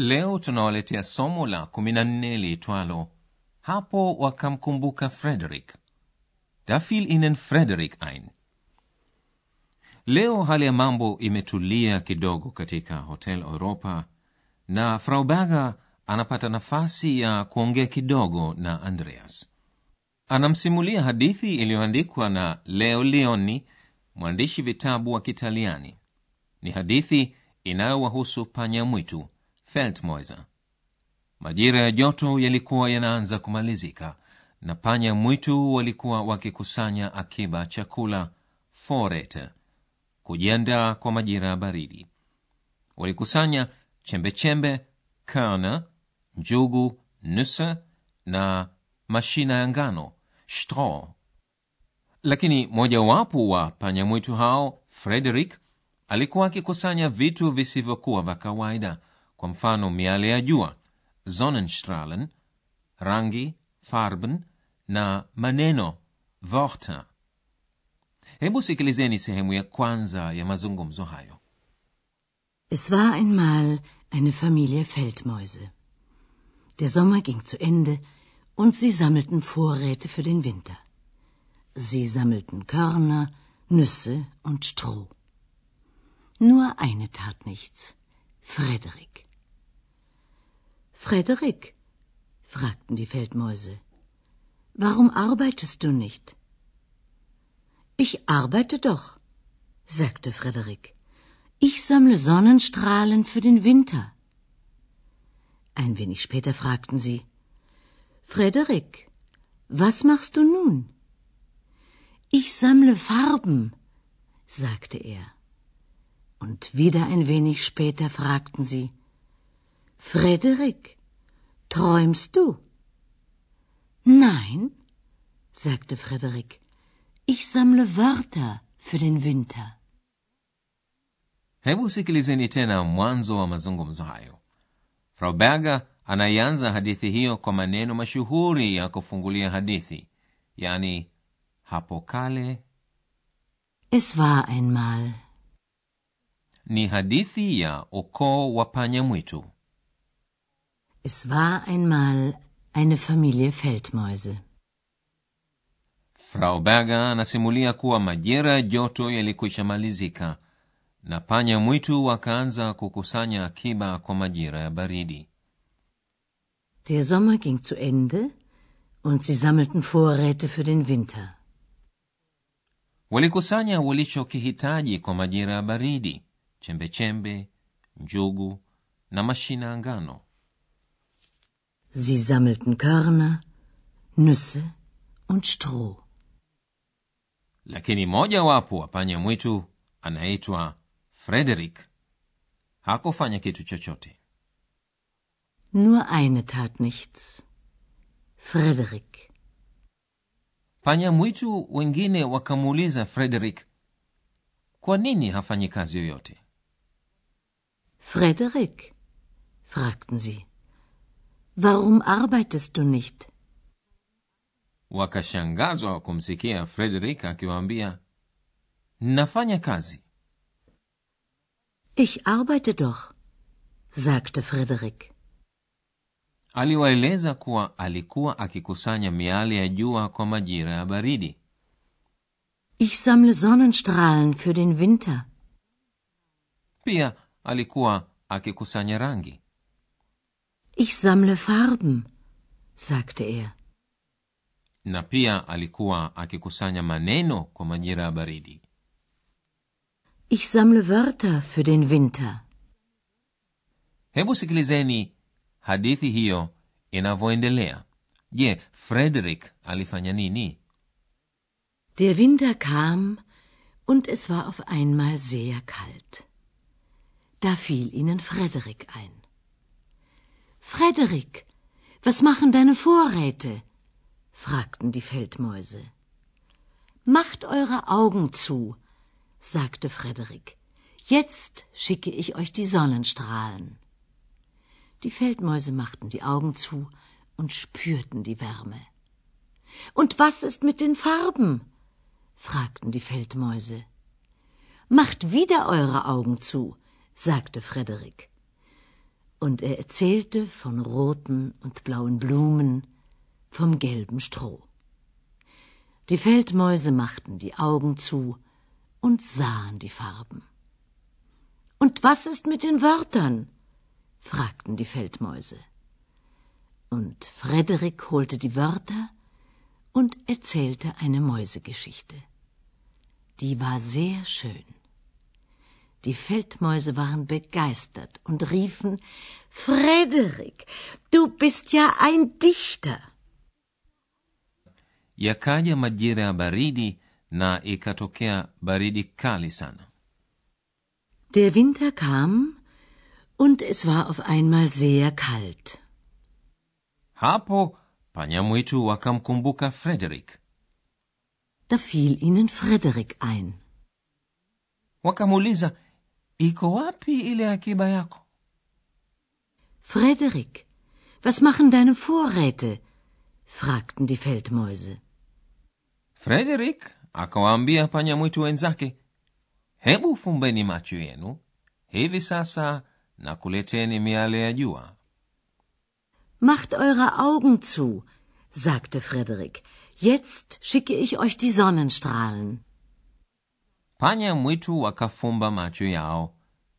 Leo tunawaletea somo la 14 liitwalo hapo wakamkumbuka Frederick. Da fiel ihnen Frederick ein. Leo hali ya mambo imetulia kidogo katika Hotel Europa na Frau Berger anapata nafasi ya kuongea kidogo na Andreas. Anamsimulia hadithi iliyoandikwa na Leo Leoni, mwandishi vitabu wa Kitaliani. Ni hadithi inayowahusu panya mwitu Feldmäuse. Majira ya joto yalikuwa yanaanza kumalizika na panya mwitu walikuwa wakikusanya akiba chakula foret kujiandaa kwa majira ya baridi. Walikusanya chembechembe, kana njugu, nuse na mashina ya ngano Straw. Lakini mojawapo wa panya mwitu hao, Frederick, alikuwa akikusanya vitu visivyokuwa vya kawaida, kwa mfano miale ya jua, Sonnenstrahlen, rangi, Farben na maneno, Worte. Hebu sikilizeni sehemu ya kwanza ya mazungumzo hayo. Es war einmal eine Familie Feldmäuse. Der Sommer ging zu Ende und sie sammelten Vorräte für den Winter. Sie sammelten Körner, Nüsse und Stroh. Nur eine tat nichts. Frederik. Frederik, fragten die Feldmäuse, warum arbeitest du nicht? Ich arbeite doch, sagte Frederik. Ich sammle Sonnenstrahlen für den Winter. Ein wenig später fragten sie, Frederik, was machst du nun? Ich sammle Farben, sagte er. Und wieder ein wenig später fragten sie, Frederik, träumst du? Nein, sagte Frederik, ich sammle Wörter für den Winter. Hebu sikilizeni tena mwanzo wa mazungumzo hayo. Frau Berger anaianza hadithi hiyo kwa maneno mashuhuri ya kufungulia hadithi, yani hapo kale. Es war einmal. Ni hadithi ya ukoo wa panya mwitu. Es war einmal eine Familie Feldmäuse. Frau Berger anasimulia kuwa majira ya joto yalikwisha malizika na panya mwitu wakaanza kukusanya akiba kwa majira ya baridi. Der Sommer ging zu Ende und sie sammelten Vorräte für den Winter. Walikusanya walichokihitaji kwa majira ya baridi: chembechembe, njugu na mashina ya ngano. Sie sammelten Körner, Nüsse und Stroh. Lakini moja wapo wa panya mwitu anaitwa Frederick hakufanya kitu chochote. Nur eine tat nichts. Frederik. Panya mwitu wengine wakamuuliza Frederick, kwa nini hafanyi kazi yoyote? Frederik, fragten sie, warum arbeitest du nicht? Wakashangazwa kumsikia Frederick akiwaambia, nafanya kazi. Ich arbeite doch, sagte Frederik. Aliwaeleza kuwa alikuwa akikusanya miale ya jua kwa majira ya baridi. Ich sammle Sonnenstrahlen für den Winter. Pia alikuwa akikusanya rangi. Ich sammle Farben, sagte er. na pia alikuwa akikusanya maneno kwa majira ya baridi. Ich sammle Wörter für den Winter. Hebu sikilizeni hadithi hiyo inavyoendelea. Je, Frederick alifanya nini? Der Winter kam und es war auf einmal sehr kalt. Da fiel ihnen Frederik ein. Frederik, Was machen deine Vorräte? fragten die Feldmäuse. Macht eure Augen zu, sagte Frederik. Jetzt schicke ich euch die Sonnenstrahlen. Die Feldmäuse machten die Augen zu und spürten die Wärme. Und was ist mit den Farben? fragten die Feldmäuse. Macht wieder eure Augen zu, sagte Frederik. Und er erzählte von roten und blauen Blumen, vom gelben Stroh. Die Feldmäuse machten die Augen zu und sahen die Farben. Und was ist mit den Wörtern? fragten die Feldmäuse. Und Frederik holte die Wörter und erzählte eine Mäusegeschichte. Die war sehr schön. Die Feldmäuse waren begeistert und riefen Frederik, du bist ja ein Dichter. yakaja majira ya baridi na ikatokea baridi kali sana Der Winter kam und es war auf einmal sehr kalt. hapo panya mwitu wakamkumbuka frederick Da fiel ihnen Frederik ein. wakamuuliza iko wapi ile akiba yako Frederik, was machen deine Vorräte? fragten die Feldmäuse. frederick akawaambia panya mwitu wenzake hebu fumbeni macho yenu hivi sasa na kuleteni miale ya jua Macht eure Augen zu, sagte Frederik. Jetzt schicke ich euch die Sonnenstrahlen. Panya mwitu wakafumba macho yao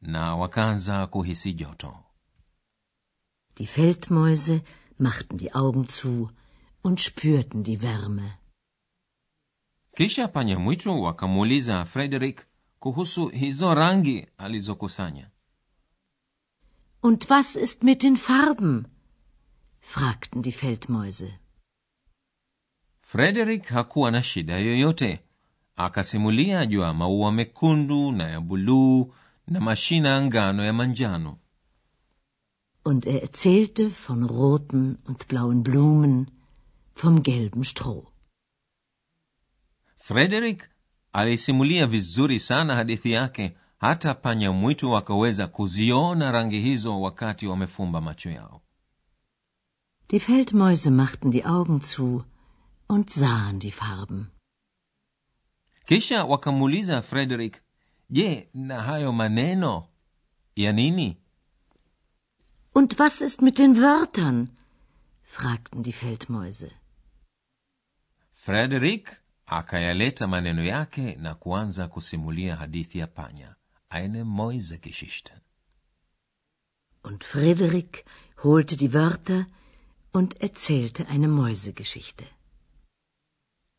na wakaanza kuhisi joto Die Feldmäuse machten die Augen zu und spürten die Wärme. kisha panya mwitu wakamuuliza frederick kuhusu hizo rangi alizokusanya Und was ist mit den Farben? fragten die Feldmäuse. frederick hakuwa na shida yoyote akasimulia juu ya maua mekundu na ya buluu na mashina ya ngano ya manjano Und er erzählte von roten und blauen Blumen, vom gelben Stroh. frederick alisimulia vizuri sana hadithi yake hata panya mwitu wakaweza kuziona rangi hizo wakati wamefumba macho yao Die Feldmäuse machten die Augen zu und sahen die Farben. Kisha wakamuuliza frederick je na hayo maneno ya nini Und was ist mit den Wörtern? fragten die Feldmäuse. frederick akayaleta maneno yake na kuanza kusimulia hadithi ya panya eine mäusegeschichte Und Frederik holte die Wörter und erzählte eine Mäusegeschichte.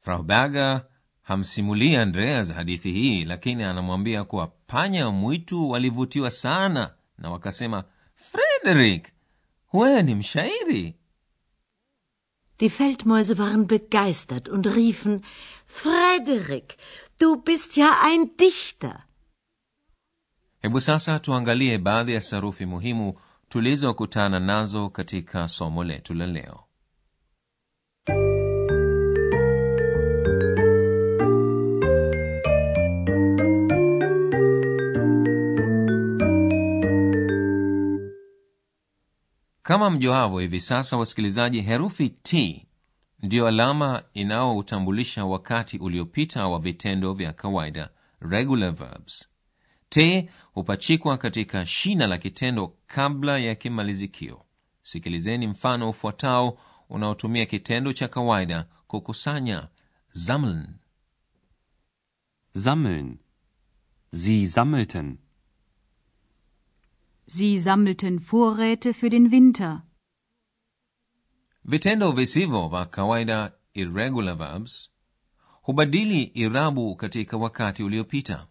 frau berger hamsimulia andreas hadithi hii lakini anamwambia kuwa panya mwitu walivutiwa sana na wakasema frederik wewe ni mshairi Die Feldmäuse waren begeistert und riefen Frederik, du bist ja ein Dichter. hebu sasa tuangalie baadhi ya sarufi muhimu tulizokutana nazo katika somo letu la leo kama mjoavo hivi sasa wasikilizaji herufi t ndiyo alama inayoutambulisha wakati uliopita wa vitendo vya kawaida regular verbs t hupachikwa katika shina la kitendo kabla ya kimalizikio sikilizeni mfano ufuatao unaotumia kitendo cha kawaida kukusanya sammeln Sammeln. Sie sammelten. Sie sammelten Vorräte für den Winter. vitendo visivyo vya kawaida irregular verbs hubadili irabu katika wakati uliopita.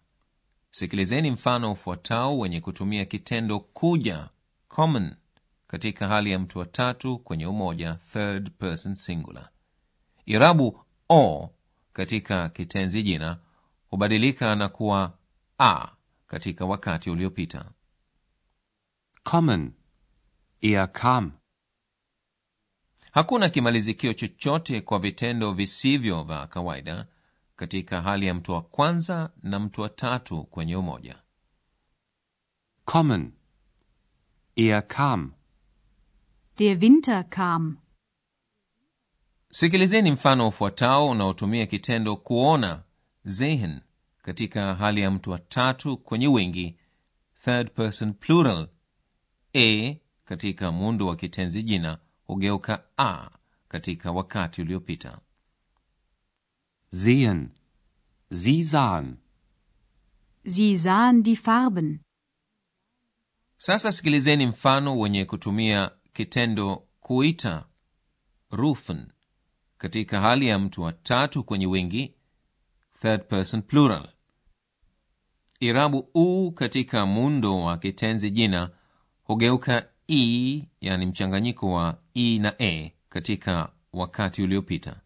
Sikilizeni mfano ufuatao wenye kutumia kitendo kuja common katika hali ya mtu wa tatu kwenye umoja third person singular. Irabu o katika kitenzi jina hubadilika na kuwa a katika wakati uliopita Kommen. Er kam. hakuna kimalizikio chochote kwa vitendo visivyo vya kawaida katika hali ya mtu wa kwanza na mtu wa tatu kwenye umoja Kommen. Er kam. Der Winter kam. sikilizeni mfano ufuatao unaotumia kitendo kuona sehen katika hali ya mtu wa tatu kwenye wingi third person plural e katika muundo wa kitenzi jina hugeuka a katika wakati uliopita Sehen. Sie sahen. Sie sahen die Farben. sasa sikilizeni mfano wenye kutumia kitendo kuita rufen katika hali ya mtu wa tatu kwenye wingi third person plural irabu u katika muundo wa kitenzi jina hugeuka e yani mchanganyiko wa e na e katika wakati uliopita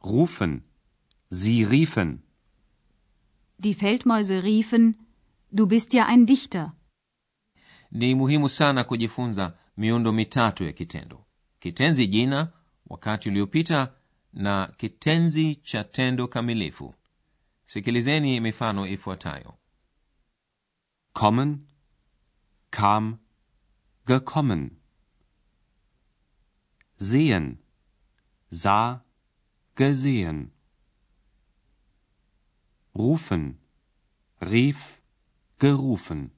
Rufen. Sie riefen. Die Feldmäuse riefen, du bist ja ein Dichter. ni muhimu sana kujifunza miundo mitatu ya kitendo kitenzi jina wakati uliopita na kitenzi cha tendo kamilifu sikilizeni mifano ifuatayo Kommen. Kam. Gekommen. Sehen. Sah. Gesehen. Rufen. Rief. Gerufen.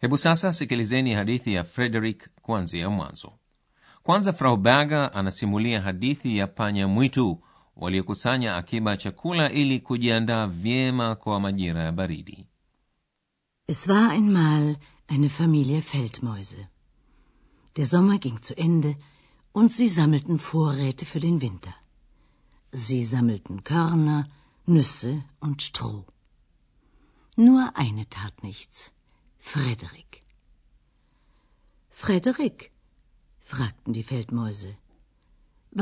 hebu sasa sikilizeni hadithi ya frederick kuanzia mwanzo kwanza frau berger anasimulia hadithi ya panya mwitu waliokusanya akiba chakula ili kujiandaa vyema kwa majira ya baridi Es war einmal eine Familie Feldmäuse. Der Sommer ging zu Ende und sie sammelten Vorräte für den Winter. Sie sammelten Körner, Nüsse und Stroh. Nur eine tat nichts. Frederik. Frederik, fragten die Feldmäuse,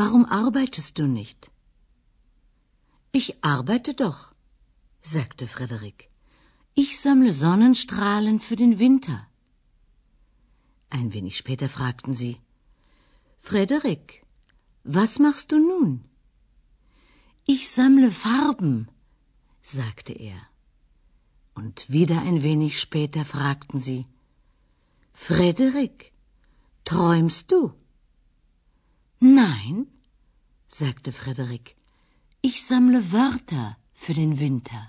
warum arbeitest du nicht? Ich arbeite doch, sagte Frederik. Ich sammle Sonnenstrahlen für den Winter. Ein wenig später fragten sie Frederik, was machst du nun? Ich sammle Farben, sagte er. Und wieder ein wenig später fragten sie Frederik, träumst du? Nein, sagte Frederik, ich sammle Wörter für den Winter.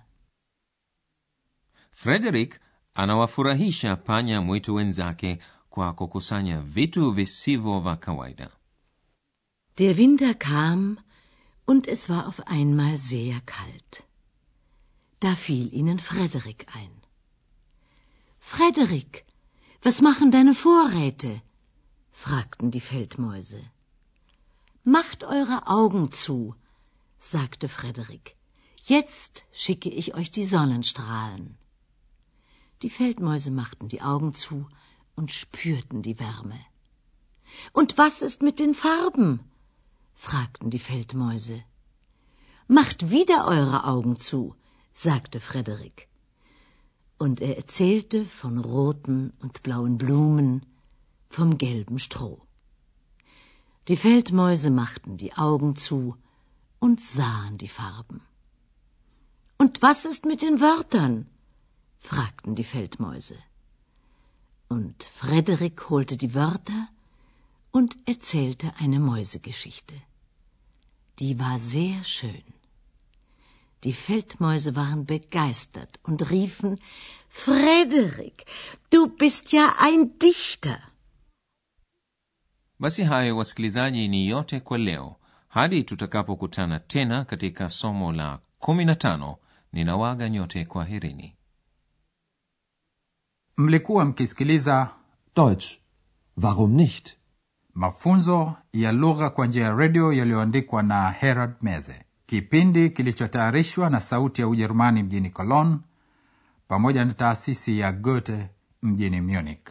frederick anawafurahisha panya mwitu wenzake kwa kukusanya vitu visivyo vya kawaida Der Winter kam und es war auf einmal sehr kalt. Da fiel ihnen Frederik ein. Frederik, was machen deine Vorräte? Fragten die Feldmäuse. Macht eure Augen zu, sagte Frederik. Jetzt schicke ich euch die Sonnenstrahlen. Die Feldmäuse machten die Augen zu und spürten die Wärme. Und was ist mit den Farben? fragten die Feldmäuse. Macht wieder eure Augen zu, sagte Frederik. Und er erzählte von roten und blauen Blumen, vom gelben Stroh. Die Feldmäuse machten die Augen zu und sahen die Farben. Und was ist mit den Wörtern? fragten die Feldmäuse. Und Frederik holte die Wörter und erzählte eine Mäusegeschichte. Die war sehr schön. Die Feldmäuse waren begeistert und riefen Frederik, du bist ja ein Dichter. Basi hayo wasikilizaji ni yote kwa leo hadi tutakapokutana tena katika somo la 15 ninawaga nyote kwa herini mlikuwa mkisikiliza Deutsch. Warum nicht? mafunzo ya lugha kwa njia ya redio yaliyoandikwa na herald meze kipindi kilichotayarishwa na sauti ya ujerumani mjini cologne pamoja na taasisi ya goethe mjini munich